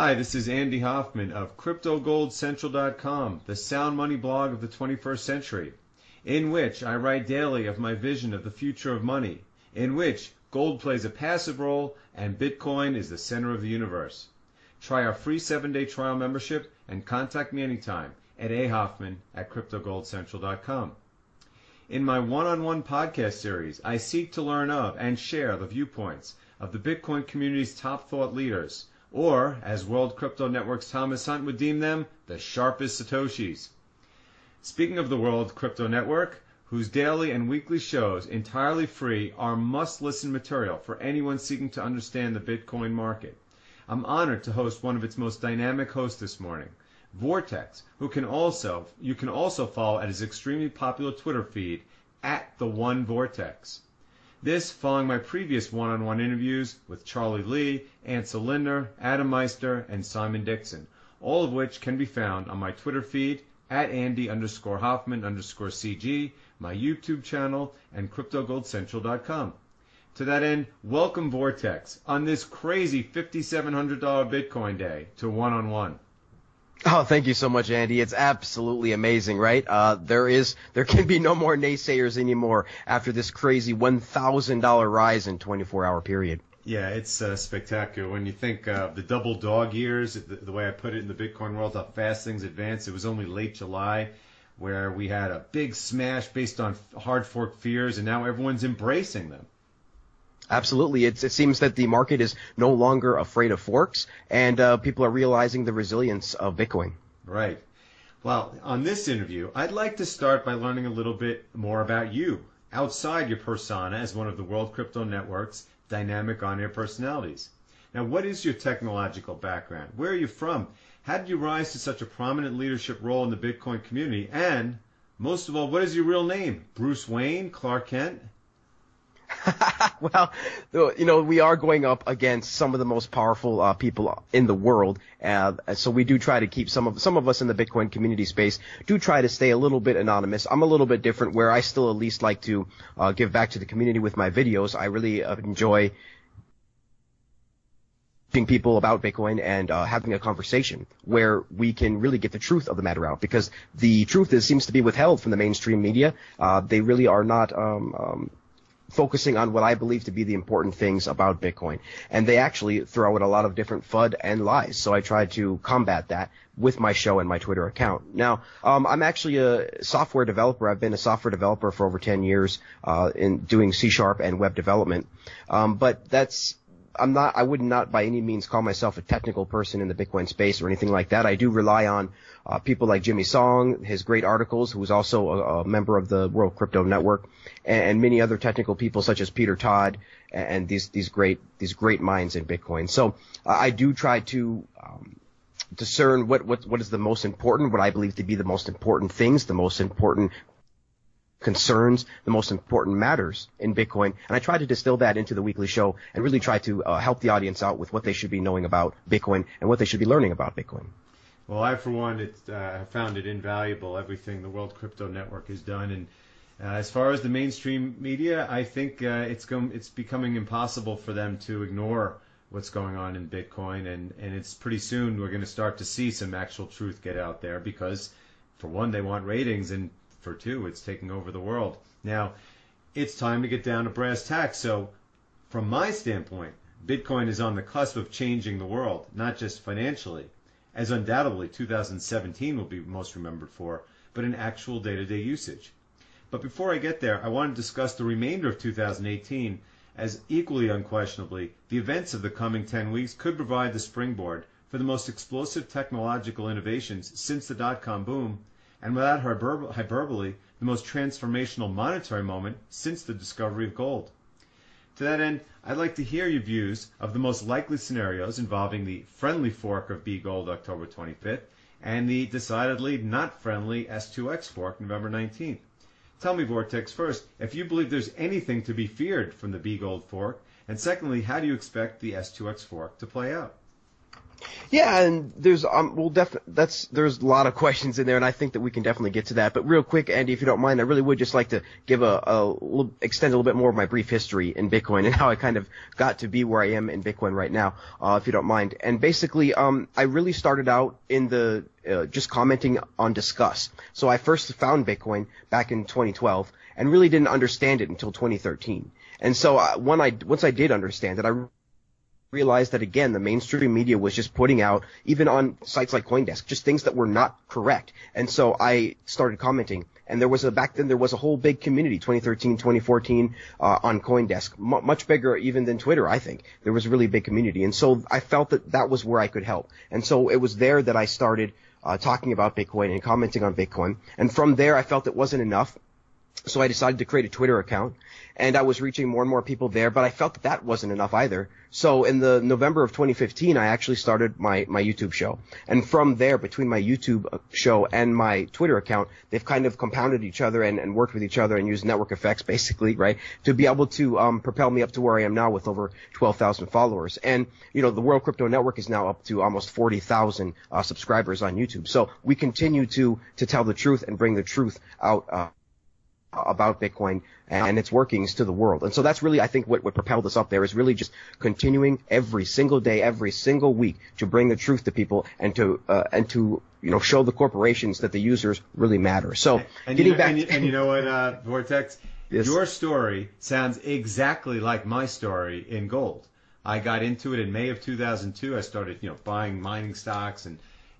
Hi, this is Andy Hoffman of CryptoGoldCentral.com, the sound money blog of the 21st century, in which I write daily of my vision of the future of money, in which gold plays a passive role and Bitcoin is the center of the universe. Try our free seven day trial membership and contact me anytime at ahoffman at CryptoGoldCentral.com. In my one on one podcast series, I seek to learn of and share the viewpoints of the Bitcoin community's top thought leaders or, as World Crypto Network's Thomas Hunt would deem them, the sharpest Satoshis. Speaking of the World Crypto Network, whose daily and weekly shows, entirely free, are must listen material for anyone seeking to understand the Bitcoin market. I'm honored to host one of its most dynamic hosts this morning, Vortex, who can also you can also follow at his extremely popular Twitter feed at the One Vortex. This following my previous one-on-one interviews with Charlie Lee, Ansel Lindner, Adam Meister, and Simon Dixon, all of which can be found on my Twitter feed at Andy underscore Hoffman underscore CG, my YouTube channel, and CryptoGoldCentral.com. To that end, welcome Vortex on this crazy $5,700 Bitcoin day to one-on-one. Oh, thank you so much, Andy. It's absolutely amazing, right? Uh, there is, there can be no more naysayers anymore after this crazy $1,000 rise in 24 hour period. Yeah, it's uh, spectacular. When you think of the double dog years, the, the, way I put it in the Bitcoin world, how fast things advance, it was only late July where we had a big smash based on hard fork fears, and now everyone's embracing them. Absolutely. It's, it seems that the market is no longer afraid of forks, and uh, people are realizing the resilience of Bitcoin. Right. Well, on this interview, I'd like to start by learning a little bit more about you, outside your persona as one of the World Crypto Network's dynamic on-air personalities. Now, what is your technological background? Where are you from? How did you rise to such a prominent leadership role in the Bitcoin community? And, most of all, what is your real name? Bruce Wayne? Clark Kent? well, you know, we are going up against some of the most powerful uh, people in the world, uh, so we do try to keep some of some of us in the Bitcoin community space do try to stay a little bit anonymous. I'm a little bit different, where I still at least like to uh, give back to the community with my videos. I really uh, enjoy people about Bitcoin and uh, having a conversation where we can really get the truth of the matter out because the truth is seems to be withheld from the mainstream media. Uh, they really are not um, um, focusing on what I believe to be the important things about Bitcoin. And they actually throw out a lot of different FUD and lies. So I try to combat that with my show and my Twitter account. Now, um, I'm actually a software developer. I've been a software developer for over 10 years uh, in doing C Sharp and web development. Um, but that's I'm not, I would not by any means call myself a technical person in the Bitcoin space or anything like that. I do rely on uh, people like Jimmy Song, his great articles, who's also a, a member of the World Crypto Network, and, and, many other technical people such as Peter Todd and, these these great these great minds in Bitcoin. So uh, I do try to um, discern what, what what is the most important, what I believe to be the most important things, the most important concerns, the most important matters in Bitcoin. And I try to distill that into the weekly show and really try to uh, help the audience out with what they should be knowing about Bitcoin and what they should be learning about Bitcoin. Well, I, for one, it, uh, found it invaluable, everything the World Crypto Network has done. And uh, as far as the mainstream media, I think uh, it's, it's becoming impossible for them to ignore what's going on in Bitcoin. And, and it's pretty soon we're going to start to see some actual truth get out there because, for one, they want ratings. And for two, it's taking over the world. Now, it's time to get down to brass tacks. So, from my standpoint, Bitcoin is on the cusp of changing the world, not just financially, as undoubtedly 2017 will be most remembered for, but in actual day to day usage. But before I get there, I want to discuss the remainder of 2018, as equally unquestionably, the events of the coming 10 weeks could provide the springboard for the most explosive technological innovations since the dot com boom and without hyperbole, the most transformational monetary moment since the discovery of gold. To that end, I'd like to hear your views of the most likely scenarios involving the friendly fork of B Gold October 25th and the decidedly not friendly S2X fork November 19th. Tell me, Vortex, first, if you believe there's anything to be feared from the B Gold fork, and secondly, how do you expect the S2X fork to play out? Yeah, and there's um, well, definitely that's there's a lot of questions in there, and I think that we can definitely get to that. But real quick, Andy, if you don't mind, I really would just like to give a, a extend a little bit more of my brief history in Bitcoin and how I kind of got to be where I am in Bitcoin right now, uh, if you don't mind. And basically, um, I really started out in the uh, just commenting on Disqus. So I first found Bitcoin back in 2012 and really didn't understand it until 2013. And so uh, when I once I did understand it, I realized that again, the mainstream media was just putting out, even on sites like CoinDesk, just things that were not correct. And so I started commenting. And there was a, back then there was a whole big community, 2013, 2014, uh, on CoinDesk. M- much bigger even than Twitter, I think. There was a really big community. And so I felt that that was where I could help. And so it was there that I started, uh, talking about Bitcoin and commenting on Bitcoin. And from there, I felt it wasn't enough. So I decided to create a Twitter account and I was reaching more and more people there, but I felt that that wasn't enough either. So in the November of 2015, I actually started my, my YouTube show. And from there, between my YouTube show and my Twitter account, they've kind of compounded each other and, and worked with each other and used network effects basically, right? To be able to, um, propel me up to where I am now with over 12,000 followers. And, you know, the World Crypto Network is now up to almost 40,000, uh, subscribers on YouTube. So we continue to, to tell the truth and bring the truth out, uh, about Bitcoin and its workings to the world. And so that's really, I think, what, what propelled us up there is really just continuing every single day, every single week to bring the truth to people and to, uh, and to, you know, show the corporations that the users really matter. So and getting you know, back. And you, and you know what, uh, Vortex? Yes. Your story sounds exactly like my story in gold. I got into it in May of 2002. I started, you know, buying mining stocks and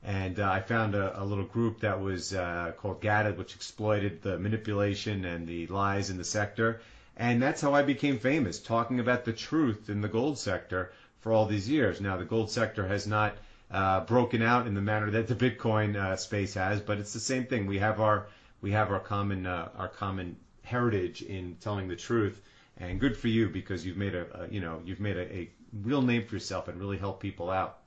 and uh, I found a, a little group that was uh, called GATA, which exploited the manipulation and the lies in the sector. And that's how I became famous, talking about the truth in the gold sector for all these years. Now, the gold sector has not uh, broken out in the manner that the Bitcoin uh, space has, but it's the same thing. We have our we have our common uh, our common heritage in telling the truth, and good for you because you've made a, a you know you've made a, a real name for yourself and really helped people out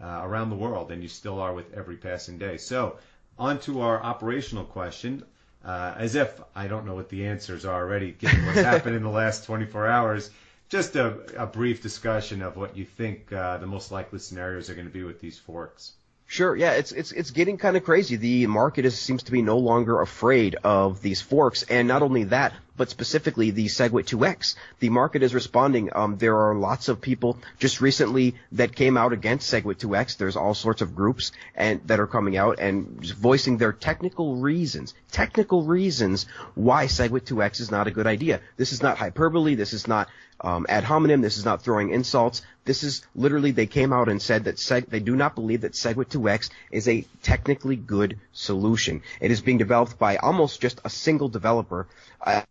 uh, around the world, and you still are with every passing day. So, on to our operational question. Uh, as if I don't know what the answers are already, given what's happened in the last 24 hours. Just a, a brief discussion of what you think uh, the most likely scenarios are going to be with these forks. Sure. Yeah, it's it's it's getting kind of crazy. The market is, seems to be no longer afraid of these forks, and not only that, but specifically the SegWit 2x. The market is responding. Um, there are lots of people just recently that came out against SegWit 2x. There's all sorts of groups and that are coming out and voicing their technical reasons, technical reasons why SegWit 2x is not a good idea. This is not hyperbole. This is not um, ad hominem. This is not throwing insults. This is literally they came out and said that seg- they do not believe that SegWit 2x is a technically good solution. It is being developed by almost just a single developer. Uh,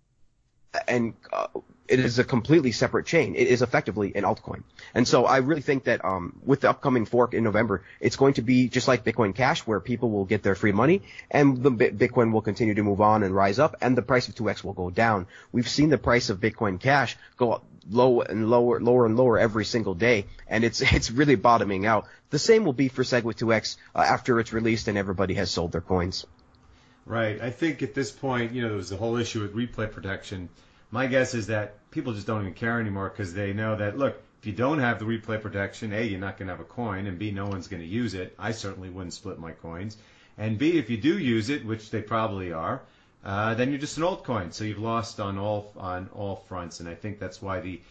and uh, it is a completely separate chain. It is effectively an altcoin. And so I really think that um, with the upcoming fork in November, it's going to be just like Bitcoin Cash, where people will get their free money, and the Bitcoin will continue to move on and rise up, and the price of 2x will go down. We've seen the price of Bitcoin Cash go up low and lower, lower and lower every single day, and it's it's really bottoming out. The same will be for SegWit 2x uh, after it's released and everybody has sold their coins. Right. I think at this point, you know, there was the whole issue with replay protection my guess is that people just don't even care anymore because they know that look, if you don't have the replay protection, a you're not going to have a coin, and b no one's going to use it. I certainly wouldn't split my coins, and b if you do use it, which they probably are, uh, then you're just an altcoin. So you've lost on all on all fronts, and I think that's why the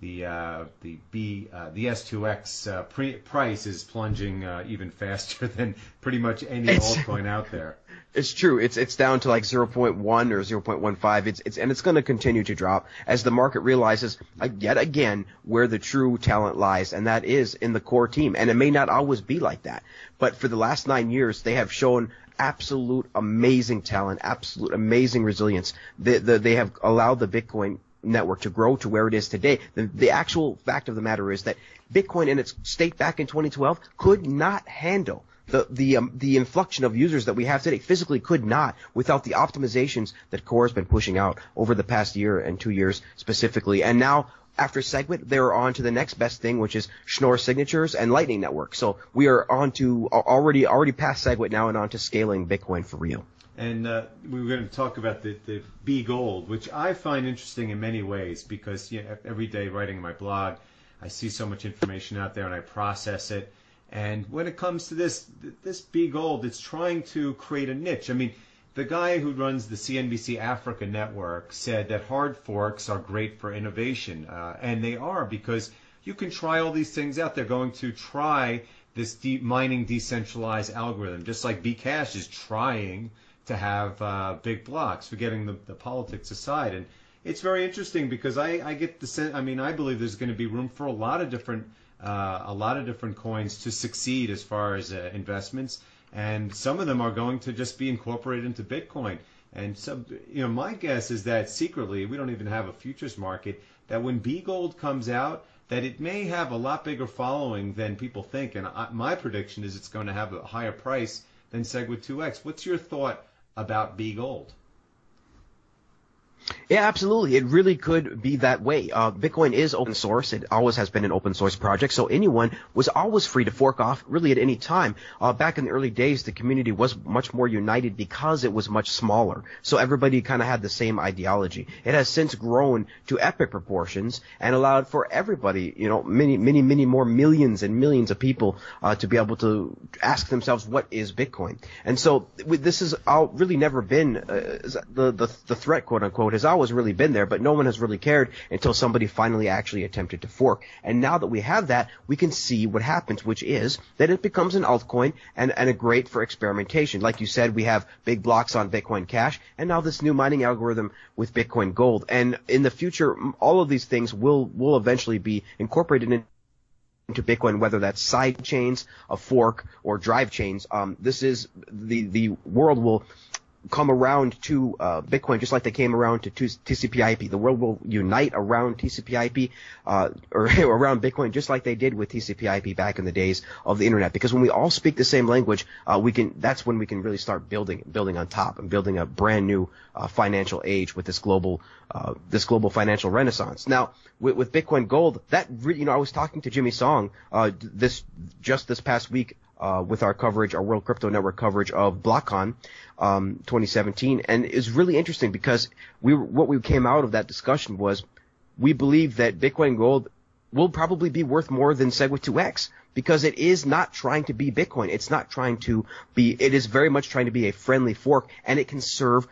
the uh, the B uh, the S2X uh, pre- price is plunging uh, even faster than pretty much any It's- altcoin out there. It's true. It's it's down to like 0.1 or 0.15. It's it's and it's going to continue to drop as the market realizes uh, yet again where the true talent lies, and that is in the core team. And it may not always be like that, but for the last nine years, they have shown absolute amazing talent, absolute amazing resilience. They, the, they have allowed the Bitcoin network to grow to where it is today. The, the actual fact of the matter is that Bitcoin in its state back in 2012 could not handle the the um, the inflection of users that we have today physically could not without the optimizations that Core has been pushing out over the past year and two years specifically. And now after SegWit, they're on to the next best thing, which is Schnorr signatures and Lightning Network. So we are on to already already past SegWit now and on to scaling Bitcoin for real. And uh, we were going to talk about the, the B Gold, which I find interesting in many ways because you know, every day writing my blog, I see so much information out there and I process it. And when it comes to this, this B Gold, it's trying to create a niche. I mean, the guy who runs the CNBC Africa network said that hard forks are great for innovation, uh, and they are because you can try all these things out. They're going to try this deep mining decentralized algorithm, just like Bcash is trying to have uh, big blocks, forgetting the, the politics aside. And it's very interesting because I, I get the sense. I mean, I believe there's going to be room for a lot of different uh, a lot of different coins to succeed as far as uh, investments, and some of them are going to just be incorporated into Bitcoin. And so, you know, my guess is that secretly, we don't even have a futures market. That when B Gold comes out, that it may have a lot bigger following than people think. And I, my prediction is it's going to have a higher price than Segwit 2x. What's your thought about B Gold? Yeah, absolutely. It really could be that way. Uh, Bitcoin is open source. It always has been an open source project, so anyone was always free to fork off really at any time. Uh, back in the early days, the community was much more united because it was much smaller. So everybody kind of had the same ideology. It has since grown to epic proportions and allowed for everybody, you know, many, many, many more millions and millions of people uh, to be able to ask themselves, what is Bitcoin? And so this has all really never been uh, the, the the threat, quote unquote, has always really been there, but no one has really cared until somebody finally actually attempted to fork. And now that we have that, we can see what happens, which is that it becomes an altcoin and, and a great for experimentation. Like you said, we have big blocks on Bitcoin Cash, and now this new mining algorithm with Bitcoin Gold. And in the future, all of these things will will eventually be incorporated in into Bitcoin, whether that's side chains, a fork, or drive chains. Um, this is the the world will come around to uh, Bitcoin just like they came around to TCP/IP. The world will unite around TCP/IP uh, or around Bitcoin just like they did with TCP/IP back in the days of the internet. Because when we all speak the same language, uh, we can. That's when we can really start building building on top and building a brand new uh, financial age with this global uh, this global financial renaissance. Now with, with Bitcoin Gold, that re- you know I was talking to Jimmy Song uh, this just this past week uh, with our coverage, our World Crypto Network coverage of BlockCon um, 2017, and it's really interesting because we what we came out of that discussion was we believe that Bitcoin Gold will probably be worth more than Segwit 2x because it is not trying to be Bitcoin. It's not trying to be. It is very much trying to be a friendly fork, and it can serve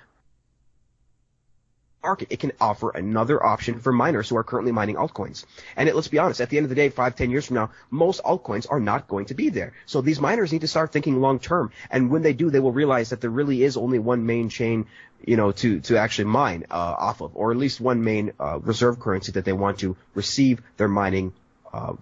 market. It can offer another option for miners who are currently mining altcoins. And it, let's be honest, at the end of the day, five, ten years from now, most altcoins are not going to be there. So these miners need to start thinking long term. And when they do, they will realize that there really is only one main chain, you know, to, to actually mine, uh, off of, or at least one main, uh, reserve currency that they want to receive their mining, uh,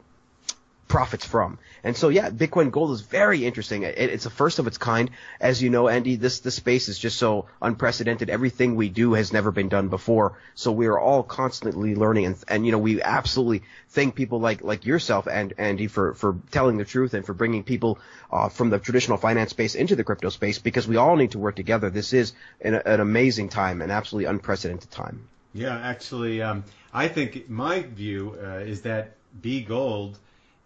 profits from. And so, yeah, Bitcoin Gold is very interesting. It, it's the first of its kind. As you know, Andy, this, this space is just so unprecedented. Everything we do has never been done before. So we are all constantly learning. And, and you know, we absolutely thank people like, like yourself and Andy for, for telling the truth and for bringing people, uh, from the traditional finance space into the crypto space because we all need to work together. This is an, an amazing time, an absolutely unprecedented time. Yeah, actually, um, I think my view uh, is that B Gold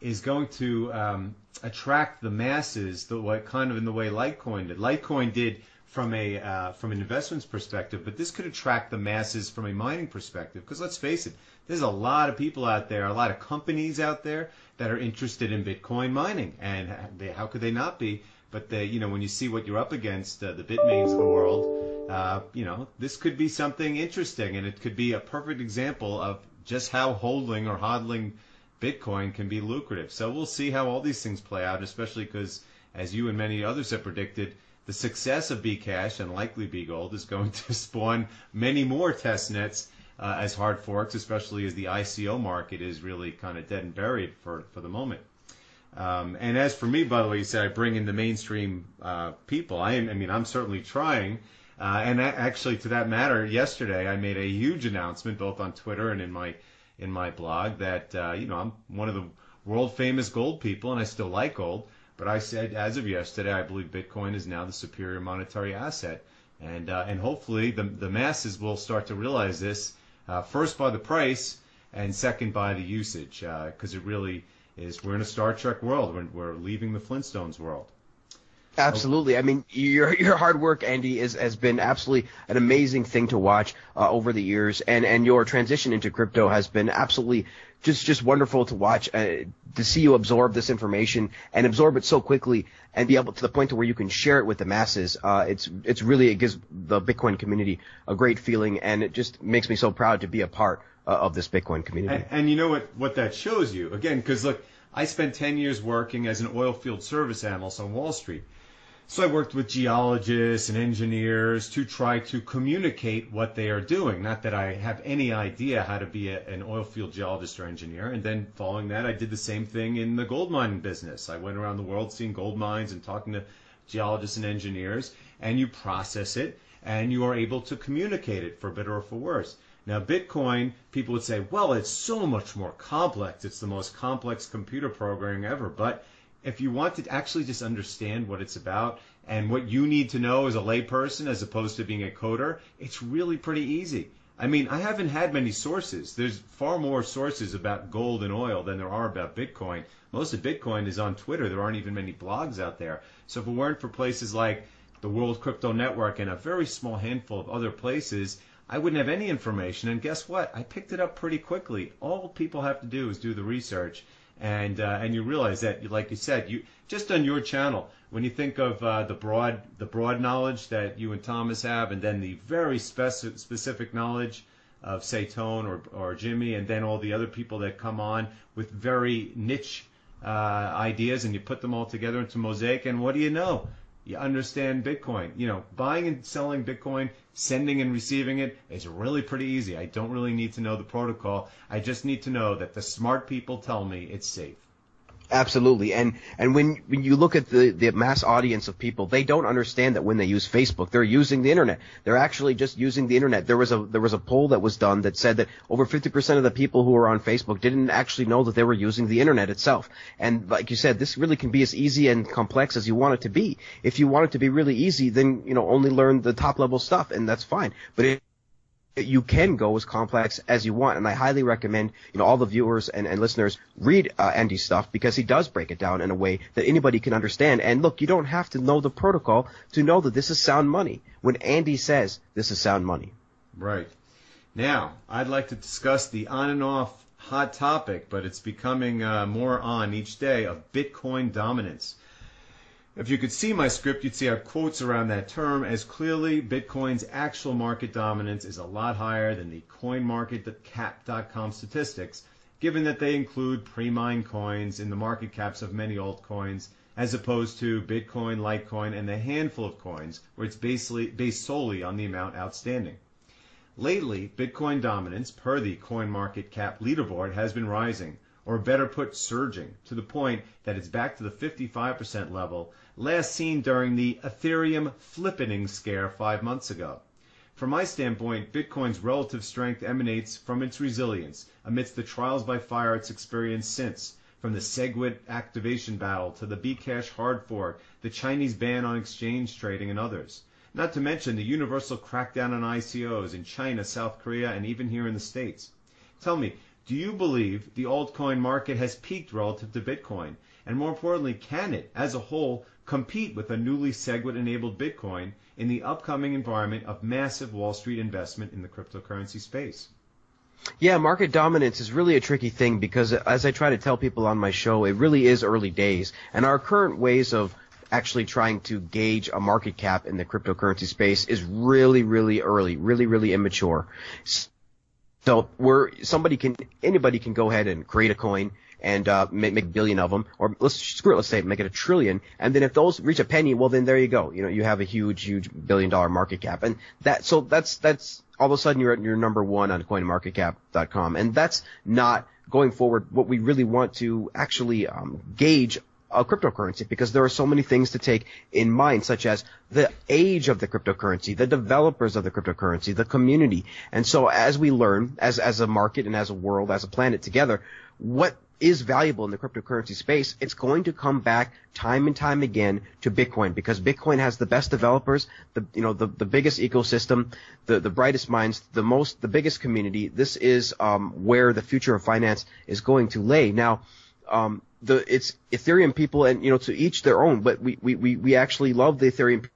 is going to um, attract the masses the way kind of in the way Litecoin did. Litecoin did from a uh, from an investments perspective, but this could attract the masses from a mining perspective. Because let's face it, there's a lot of people out there, a lot of companies out there that are interested in Bitcoin mining, and they, how could they not be? But they, you know, when you see what you're up against, uh, the Bitmains of the world, uh, you know, this could be something interesting, and it could be a perfect example of just how holding or hodling Bitcoin can be lucrative. So we'll see how all these things play out, especially because, as you and many others have predicted, the success of Bcash and likely Bgold is going to spawn many more test nets uh, as hard forks, especially as the ICO market is really kind of dead and buried for, for the moment. Um, and as for me, by the way, you said I bring in the mainstream uh, people. I, am, I mean, I'm certainly trying. Uh, and actually, to that matter, yesterday I made a huge announcement both on Twitter and in my in my blog that uh, you know I'm one of the world famous gold people, and I still like gold. But I said as of yesterday, I believe Bitcoin is now the superior monetary asset, and uh, and hopefully the the masses will start to realize this uh, first by the price, and second by the usage, because uh, it really is. We're in a Star Trek world. We're, we're leaving the Flintstones world. Absolutely. I mean, your your hard work, Andy, is has been absolutely an amazing thing to watch uh, over the years, and and your transition into crypto has been absolutely just just wonderful to watch. Uh, to see you absorb this information and absorb it so quickly, and be able to the point to where you can share it with the masses. Uh, it's it's really it gives the Bitcoin community a great feeling, and it just makes me so proud to be a part uh, of this Bitcoin community. And, and you know what what that shows you again, because look, I spent 10 years working as an oil field service analyst on Wall Street. So I worked with geologists and engineers to try to communicate what they are doing. Not that I have any idea how to be a, an oil field geologist or engineer. And then following that, I did the same thing in the gold mining business. I went around the world seeing gold mines and talking to geologists and engineers. And you process it and you are able to communicate it for better or for worse. Now, Bitcoin, people would say, well, it's so much more complex. It's the most complex computer programming ever. But if you want to actually just understand what it's about and what you need to know as a layperson as opposed to being a coder, it's really pretty easy. I mean, I haven't had many sources. There's far more sources about gold and oil than there are about Bitcoin. Most of Bitcoin is on Twitter. There aren't even many blogs out there. So if it weren't for places like the World Crypto Network and a very small handful of other places, I wouldn't have any information. And guess what? I picked it up pretty quickly. All people have to do is do the research and uh, and you realize that, like you said, you just on your channel, when you think of uh, the broad the broad knowledge that you and Thomas have, and then the very speci- specific knowledge of say Tone or or Jimmy, and then all the other people that come on with very niche uh, ideas, and you put them all together into mosaic, and what do you know? You understand Bitcoin. You know, buying and selling Bitcoin, sending and receiving it is really pretty easy. I don't really need to know the protocol. I just need to know that the smart people tell me it's safe. Absolutely, and and when when you look at the the mass audience of people, they don't understand that when they use Facebook, they're using the internet. They're actually just using the internet. There was a there was a poll that was done that said that over 50% of the people who are on Facebook didn't actually know that they were using the internet itself. And like you said, this really can be as easy and complex as you want it to be. If you want it to be really easy, then you know only learn the top level stuff, and that's fine. But it, you can go as complex as you want. And I highly recommend, you know, all the viewers and, and listeners read uh, Andy's stuff because he does break it down in a way that anybody can understand. And look, you don't have to know the protocol to know that this is sound money. When Andy says this is sound money. Right. Now, I'd like to discuss the on and off hot topic, but it's becoming uh, more on each day of Bitcoin dominance. If you could see my script, you'd see our quotes around that term as clearly Bitcoin's actual market dominance is a lot higher than the CoinMarketCap.com statistics, given that they include pre-mined coins in the market caps of many altcoins, as opposed to Bitcoin, Litecoin, and the handful of coins where it's basically based solely on the amount outstanding. Lately, Bitcoin dominance, per the CoinMarketCap leaderboard, has been rising, or better put, surging, to the point that it's back to the 55% level last seen during the Ethereum flippening scare five months ago. From my standpoint, Bitcoin's relative strength emanates from its resilience amidst the trials by fire it's experienced since, from the SegWit activation battle to the Bcash hard fork, the Chinese ban on exchange trading, and others. Not to mention the universal crackdown on ICOs in China, South Korea, and even here in the States. Tell me, do you believe the altcoin market has peaked relative to Bitcoin? And more importantly, can it, as a whole, compete with a newly SegWit-enabled Bitcoin in the upcoming environment of massive Wall Street investment in the cryptocurrency space? Yeah, market dominance is really a tricky thing because as I try to tell people on my show, it really is early days. And our current ways of actually trying to gauge a market cap in the cryptocurrency space is really, really early, really, really immature. So where somebody can, anybody can go ahead and create a coin and uh, make, make a billion of them, or let's screw it, let's say make it a trillion, and then if those reach a penny, well then there you go, you know, you have a huge, huge billion dollar market cap, and that, so that's that's all of a sudden you're at your number one on CoinMarketCap.com, and that's not going forward. What we really want to actually um, gauge a cryptocurrency because there are so many things to take in mind, such as the age of the cryptocurrency, the developers of the cryptocurrency, the community. And so as we learn, as, as a market and as a world, as a planet together, what is valuable in the cryptocurrency space, it's going to come back time and time again to Bitcoin because Bitcoin has the best developers, the you know the, the biggest ecosystem, the, the brightest minds, the most the biggest community. This is um, where the future of finance is going to lay. Now, um, the it's Ethereum people, and you know, to each their own. But we we we, we actually love the Ethereum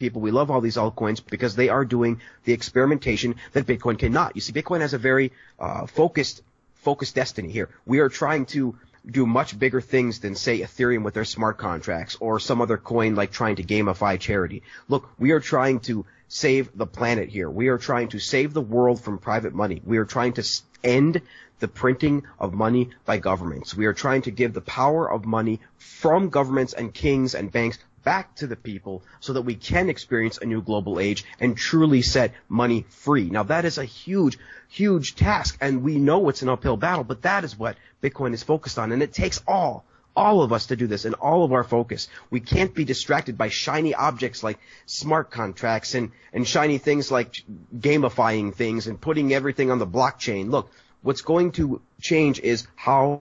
people. We love all these altcoins because they are doing the experimentation that Bitcoin cannot. You see, Bitcoin has a very uh, focused focused destiny here. We are trying to do much bigger things than say Ethereum with their smart contracts or some other coin like trying to gamify charity. Look, we are trying to save the planet here. We are trying to save the world from private money. We are trying to end the printing of money by governments. We are trying to give the power of money from governments and kings and banks back to the people so that we can experience a new global age and truly set money free. Now that is a huge, huge task and we know it's an uphill battle, but that is what Bitcoin is focused on and it takes all all of us to do this and all of our focus. We can't be distracted by shiny objects like smart contracts and, and shiny things like gamifying things and putting everything on the blockchain. Look, what's going to change is how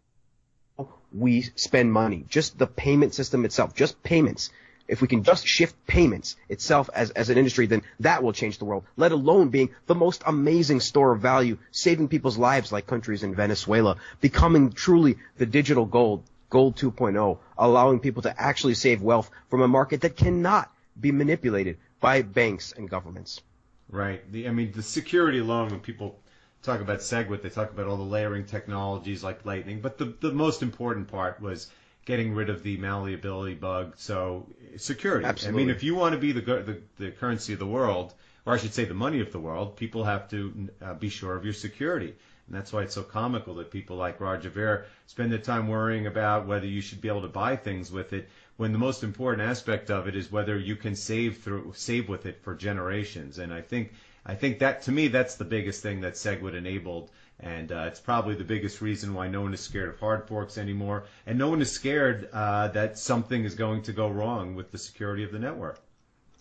we spend money. Just the payment system itself, just payments. If we can just shift payments itself as, as an industry, then that will change the world, let alone being the most amazing store of value, saving people's lives like countries in Venezuela, becoming truly the digital gold Gold 2.0, allowing people to actually save wealth from a market that cannot be manipulated by banks and governments. Right. The, I mean, the security alone, when people talk about SegWit, they talk about all the layering technologies like Lightning, but the, the most important part was getting rid of the malleability bug. So security. Absolutely. I mean, if you want to be the, the, the currency of the world, or I should say the money of the world, people have to uh, be sure of your security. And that's why it's so comical that people like Roger Ver spend their time worrying about whether you should be able to buy things with it when the most important aspect of it is whether you can save through save with it for generations. And I think I think that to me that's the biggest thing that SegWit enabled. And uh, it's probably the biggest reason why no one is scared of hard forks anymore, and no one is scared uh, that something is going to go wrong with the security of the network.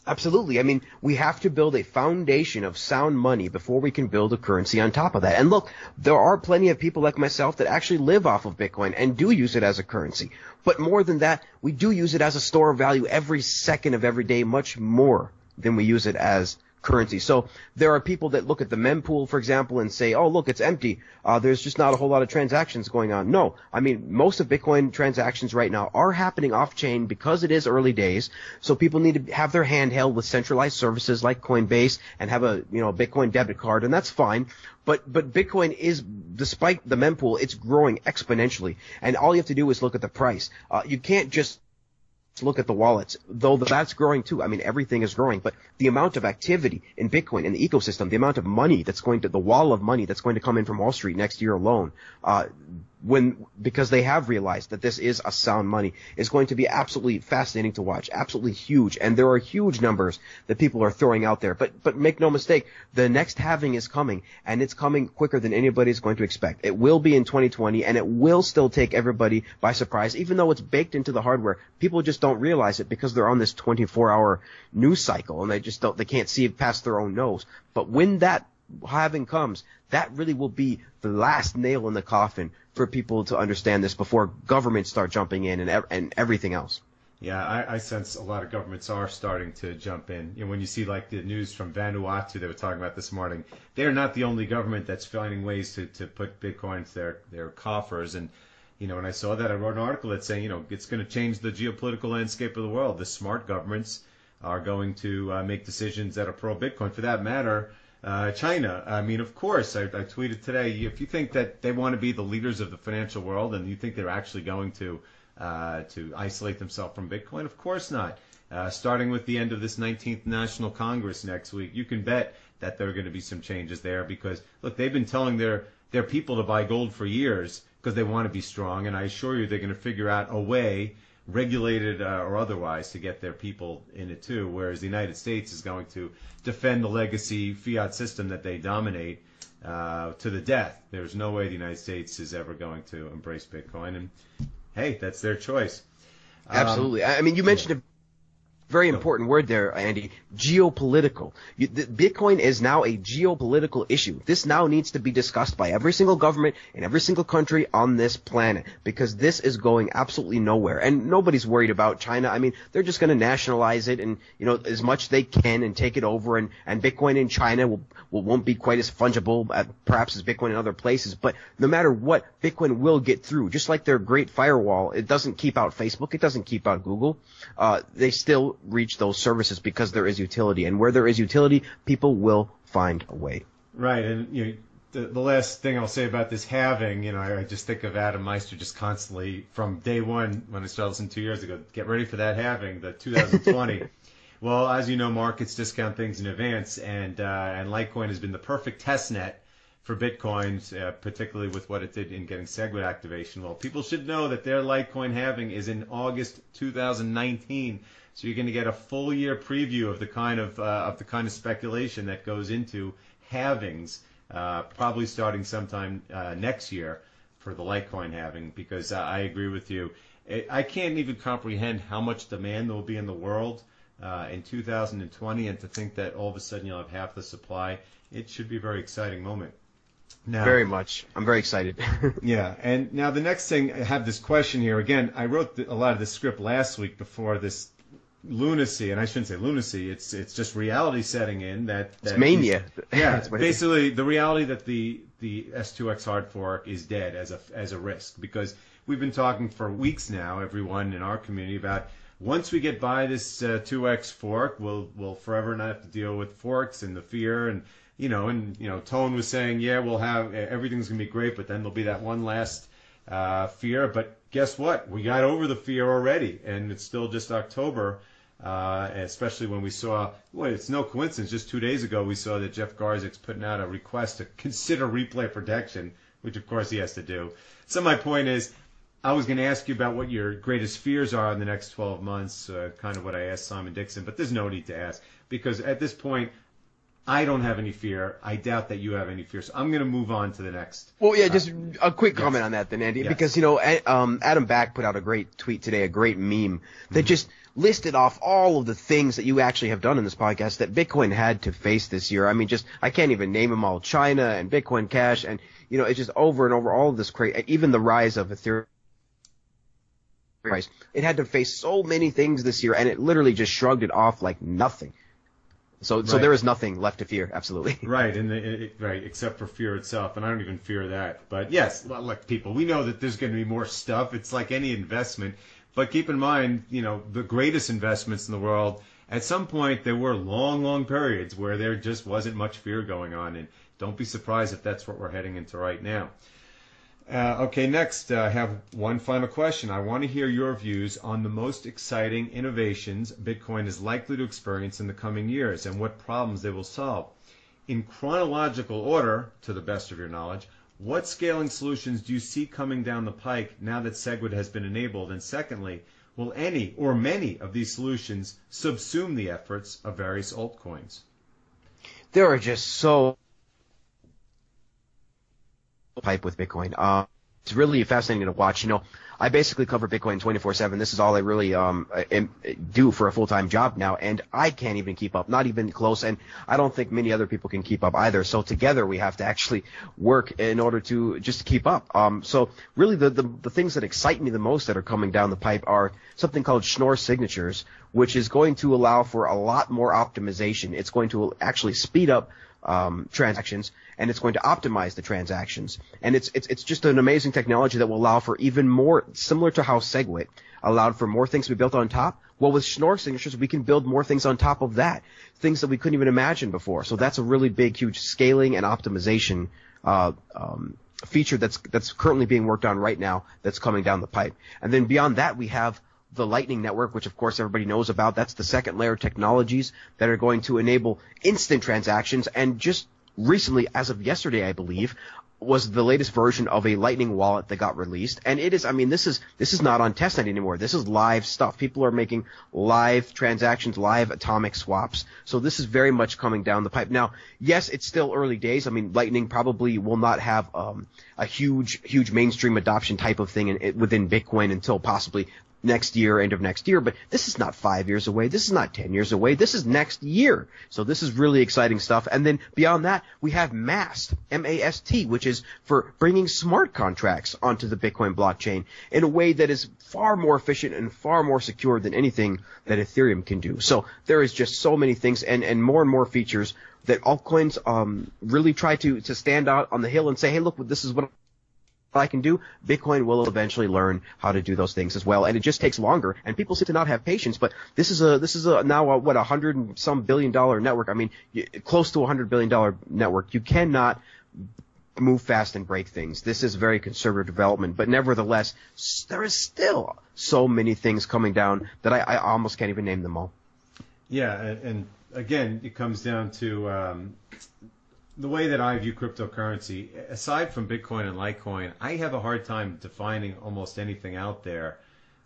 Absolutely. I mean, we have to build a foundation of sound money before we can build a currency on top of that. And look, there are plenty of people like myself that actually live off of Bitcoin and do use it as a currency. But more than that, we do use it as a store of value every second of every day, much more than we use it as currency. So there are people that look at the mempool, for example, and say, oh, look, it's empty. Uh, there's just not a whole lot of transactions going on. No, I mean, most of Bitcoin transactions right now are happening off chain because it is early days. So people need to have their hand held with centralized services like Coinbase and have a, you know, Bitcoin debit card, and that's fine. But, but Bitcoin is, despite the mempool, it's growing exponentially. And all you have to do is look at the price. Uh, you can't just look at the wallets, though that's growing too. I mean, everything is growing, but the amount of activity in Bitcoin in the ecosystem, the amount of money that's going to, the wall of money that's going to come in from Wall Street next year alone, uh, when because they have realized that this is a sound money is going to be absolutely fascinating to watch, absolutely huge, and there are huge numbers that people are throwing out there. But but make no mistake, the next halving is coming, and it's coming quicker than anybody is going to expect. It will be in 2020, and it will still take everybody by surprise, even though it's baked into the hardware. People just don't realize it because they're on this 24-hour news cycle, and they just don't they can't see it past their own nose. But when that halving comes, that really will be the last nail in the coffin for people to understand this before governments start jumping in and, and everything else. Yeah, I, I sense a lot of governments are starting to jump in. Know, when you see like the news from Vanuatu they were talking about this morning, they're not the only government that's finding ways to, to put Bitcoin into their, their coffers. And, you know, when I saw that, I wrote an article that's saying, you know, it's going to change the geopolitical landscape of the world. The smart governments are going to uh, make decisions that are pro Bitcoin. For that matter, uh, China. I mean, of course, I, I tweeted today. If you think that they want to be the leaders of the financial world, and you think they're actually going to uh, to isolate themselves from Bitcoin, of course not. Uh, starting with the end of this 19th National Congress next week, you can bet that there are going to be some changes there because look, they've been telling their their people to buy gold for years because they want to be strong, and I assure you they're going to figure out a way regulated uh, or otherwise, to get their people in it too. Whereas the United States is going to defend the legacy fiat system that they dominate uh, to the death. There's no way the United States is ever going to embrace Bitcoin, and hey, that's their choice. Um, Absolutely. I mean, you mentioned very important word there, Andy. Geopolitical. You, the, Bitcoin is now a geopolitical issue. This now needs to be discussed by every single government in every single country on this planet because this is going absolutely nowhere. And nobody's worried about China. I mean, they're just going to nationalize it and, you know, as much they can and take it over. And, and Bitcoin in China will, will, won't be quite as fungible, uh, perhaps as Bitcoin in other places. But no matter what, Bitcoin will get through. Just like their great firewall, it doesn't keep out Facebook. It doesn't keep out Google. Uh, they still reach those services because there is utility. And where there is utility, people will find a way. Right. And you know, the, the last thing I'll say about this halving, you know, I, I just think of Adam Meister just constantly from day one when I started listening two years ago. Get ready for that halving, the 2020. well, as you know, markets discount things in advance, and uh, and Litecoin has been the perfect test net for Bitcoins, uh, particularly with what it did in getting SegWit activation. Well, people should know that their Litecoin halving is in August 2019. So you're going to get a full year preview of the kind of uh, of the kind of speculation that goes into halvings, uh, probably starting sometime uh, next year for the Litecoin halving. Because I agree with you, I can't even comprehend how much demand there will be in the world uh, in 2020, and to think that all of a sudden you'll have half the supply, it should be a very exciting moment. Now, very much. I'm very excited. yeah, and now the next thing, I have this question here. Again, I wrote a lot of the script last week before this lunacy, and I shouldn't say lunacy. It's it's just reality setting in that. that it's mania. Yeah, it's basically the reality that the the S2X hard fork is dead as a as a risk because we've been talking for weeks now, everyone in our community about once we get by this uh, 2X fork, we'll we'll forever not have to deal with forks and the fear and you know and you know Tone was saying yeah we'll have everything's gonna be great, but then there'll be that one last uh, fear. But guess what? We got over the fear already, and it's still just October. Uh, especially when we saw, well, it's no coincidence. Just two days ago, we saw that Jeff Garzik's putting out a request to consider replay protection, which of course he has to do. So my point is, I was going to ask you about what your greatest fears are in the next 12 months, uh, kind of what I asked Simon Dixon, but there's no need to ask because at this point, I don't have any fear. I doubt that you have any fear. So I'm going to move on to the next. Well, yeah, just a quick comment yes. on that then, Andy, yes. because, you know, um, Adam Back put out a great tweet today, a great meme that mm-hmm. just listed off all of the things that you actually have done in this podcast that Bitcoin had to face this year. I mean, just, I can't even name them all. China and Bitcoin Cash and, you know, it's just over and over all of this crazy, even the rise of Ethereum price. It had to face so many things this year and it literally just shrugged it off like nothing. So, right. so there is nothing left to fear. Absolutely. Right, and the, it, right, except for fear itself, and I don't even fear that. But yes, like people, we know that there's going to be more stuff. It's like any investment, but keep in mind, you know, the greatest investments in the world. At some point, there were long, long periods where there just wasn't much fear going on, and don't be surprised if that's what we're heading into right now. Uh, okay, next, uh, I have one final question. I want to hear your views on the most exciting innovations Bitcoin is likely to experience in the coming years and what problems they will solve. In chronological order, to the best of your knowledge, what scaling solutions do you see coming down the pike now that SegWit has been enabled? And secondly, will any or many of these solutions subsume the efforts of various altcoins? There are just so pipe with Bitcoin. Uh, it's really fascinating to watch. You know, I basically cover Bitcoin 24/7. This is all I really um do for a full-time job now, and I can't even keep up, not even close. And I don't think many other people can keep up either. So together we have to actually work in order to just keep up. Um, so really the, the the things that excite me the most that are coming down the pipe are something called Schnorr signatures, which is going to allow for a lot more optimization. It's going to actually speed up um, transactions, and it's going to optimize the transactions. And it's, it's, it's just an amazing technology that will allow for even more, similar to how SegWit allowed for more things to be built on top. Well, with Schnorr signatures, we can build more things on top of that, things that we couldn't even imagine before. So that's a really big, huge scaling and optimization uh, um, feature that's that's currently being worked on right now. That's coming down the pipe. And then beyond that, we have the Lightning Network, which of course everybody knows about. That's the second layer of technologies that are going to enable instant transactions. And just recently, as of yesterday, I believe, was the latest version of a Lightning wallet that got released. And it is, I mean, this is, this is not on testnet anymore. This is live stuff. People are making live transactions, live atomic swaps. So this is very much coming down the pipe. Now, yes, it's still early days. I mean, Lightning probably will not have, um, a huge, huge mainstream adoption type of thing in, within Bitcoin until possibly next year, end of next year, but this is not five years away. This is not 10 years away. This is next year. So this is really exciting stuff. And then beyond that, we have MAST, M-A-S-T, which is for bringing smart contracts onto the Bitcoin blockchain in a way that is far more efficient and far more secure than anything that Ethereum can do. So there is just so many things and, and more and more features that altcoins um, really try to, to stand out on the hill and say, hey, look, this is what I can do, Bitcoin will eventually learn how to do those things as well. And it just takes longer. And people seem to not have patience. But this is a this is a now a, what a hundred some billion dollar network. I mean, close to a hundred billion dollar network. You cannot move fast and break things. This is very conservative development, but nevertheless, there is still so many things coming down that I, I almost can't even name them all. Yeah, and, and again, it comes down to um, the way that I view cryptocurrency, aside from Bitcoin and Litecoin, I have a hard time defining almost anything out there.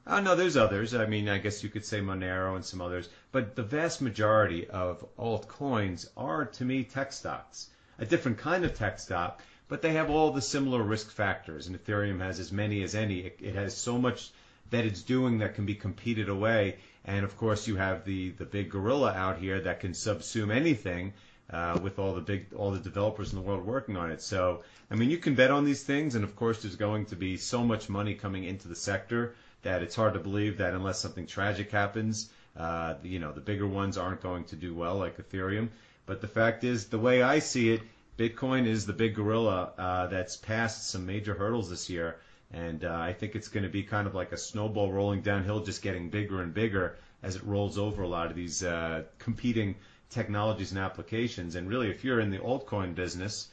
Oh, no, there's others. I mean, I guess you could say Monero and some others, but the vast majority of altcoins are, to me, tech stocks. A different kind of tech stock, but they have all the similar risk factors, and Ethereum has as many as any. It, it has so much that it's doing that can be competed away, and of course, you have the the big gorilla out here that can subsume anything uh, with all the big all the developers in the world working on it. So I mean, you can bet on these things, and of course, there's going to be so much money coming into the sector that it's hard to believe that unless something tragic happens, uh, you know, the bigger ones aren't going to do well, like Ethereum. But the fact is, the way I see it, Bitcoin is the big gorilla uh, that's passed some major hurdles this year. And uh, I think it's going to be kind of like a snowball rolling downhill, just getting bigger and bigger as it rolls over a lot of these uh, competing technologies and applications. And really, if you're in the altcoin business,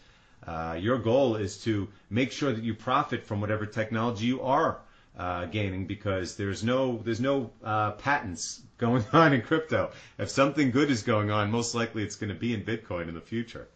uh, your goal is to make sure that you profit from whatever technology you are uh, gaining, because there's no there's no uh, patents going on in crypto. If something good is going on, most likely it's going to be in Bitcoin in the future.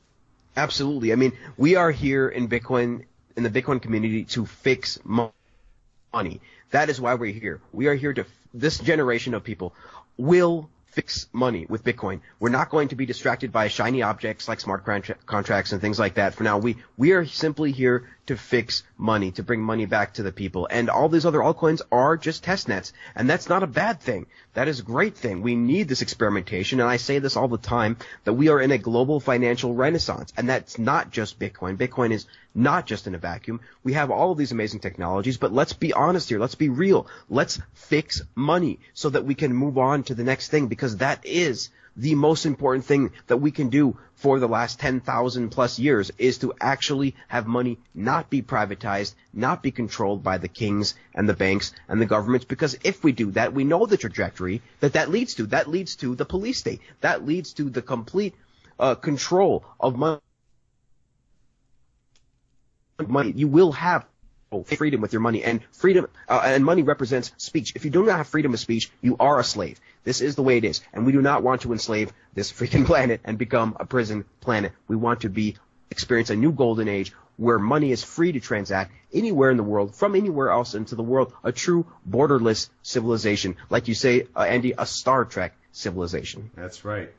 Absolutely. I mean, we are here in Bitcoin in the Bitcoin community to fix money. That is why we're here. We are here to this generation of people will fix money with Bitcoin. We're not going to be distracted by shiny objects like smart contracts and things like that. For now, we we are simply here to fix money, to bring money back to the people. And all these other altcoins are just test nets. And that's not a bad thing. That is a great thing. We need this experimentation. And I say this all the time that we are in a global financial renaissance. And that's not just Bitcoin. Bitcoin is not just in a vacuum. We have all of these amazing technologies, but let's be honest here. Let's be real. Let's fix money so that we can move on to the next thing because that is the most important thing that we can do for the last 10,000 plus years is to actually have money not be privatized, not be controlled by the kings and the banks and the governments. Because if we do that, we know the trajectory that that leads to. That leads to the police state. That leads to the complete uh, control of money. Money. You will have freedom with your money and freedom uh, and money represents speech. If you do not have freedom of speech, you are a slave. This is the way it is, and we do not want to enslave this freaking planet and become a prison planet. We want to be experience a new golden age where money is free to transact anywhere in the world, from anywhere else into the world, a true borderless civilization, like you say, uh, Andy, a Star Trek civilization. That's right.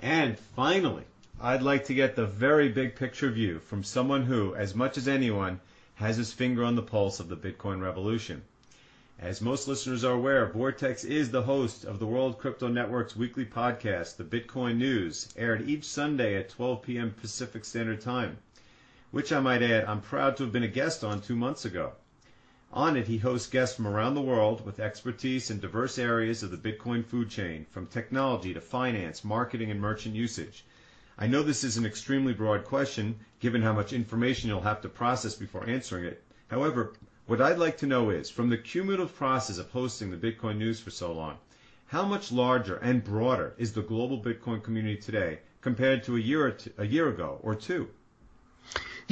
And finally, I'd like to get the very big picture view from someone who, as much as anyone, has his finger on the pulse of the Bitcoin revolution. As most listeners are aware, Vortex is the host of the World Crypto Network's weekly podcast, The Bitcoin News, aired each Sunday at 12 p.m. Pacific Standard Time, which I might add, I'm proud to have been a guest on two months ago. On it, he hosts guests from around the world with expertise in diverse areas of the Bitcoin food chain, from technology to finance, marketing, and merchant usage. I know this is an extremely broad question, given how much information you'll have to process before answering it. However, what I'd like to know is, from the cumulative process of hosting the Bitcoin news for so long, how much larger and broader is the global Bitcoin community today compared to a year, two, a year ago or two?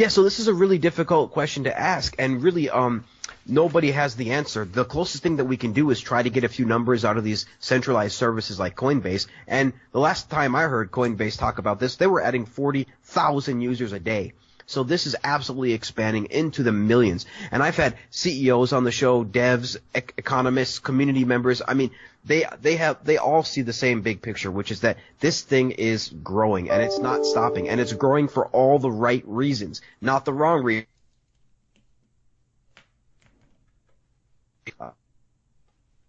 Yeah, so this is a really difficult question to ask, and really, um, nobody has the answer. The closest thing that we can do is try to get a few numbers out of these centralized services like Coinbase. And the last time I heard Coinbase talk about this, they were adding 40,000 users a day. So this is absolutely expanding into the millions. And I've had CEOs on the show, devs, ec- economists, community members. I mean, they they have they all see the same big picture, which is that this thing is growing and it's not stopping, and it's growing for all the right reasons, not the wrong reasons.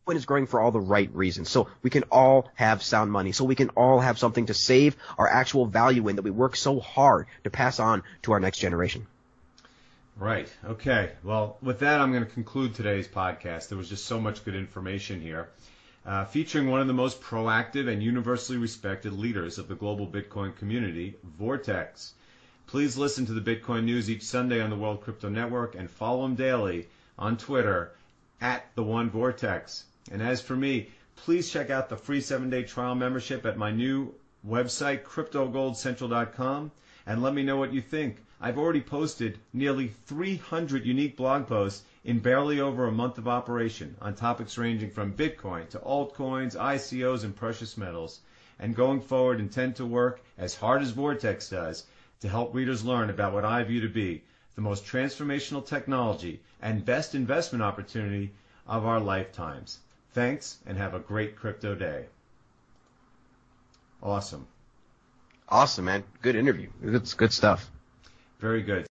Bitcoin is growing for all the right reasons. So we can all have sound money. So we can all have something to save our actual value in that we work so hard to pass on to our next generation. Right. Okay. Well, with that, I'm going to conclude today's podcast. There was just so much good information here. Uh, featuring one of the most proactive and universally respected leaders of the global Bitcoin community, Vortex. Please listen to the Bitcoin news each Sunday on the World Crypto Network and follow him daily on Twitter at the One Vortex. And as for me, please check out the free seven day trial membership at my new website, cryptogoldcentral.com, and let me know what you think. I've already posted nearly 300 unique blog posts in barely over a month of operation on topics ranging from Bitcoin to altcoins, ICOs, and precious metals. And going forward, intend to work as hard as Vortex does to help readers learn about what I view to be the most transformational technology and best investment opportunity of our lifetimes. Thanks and have a great crypto day. Awesome. Awesome, man. Good interview. It's good stuff. Very good.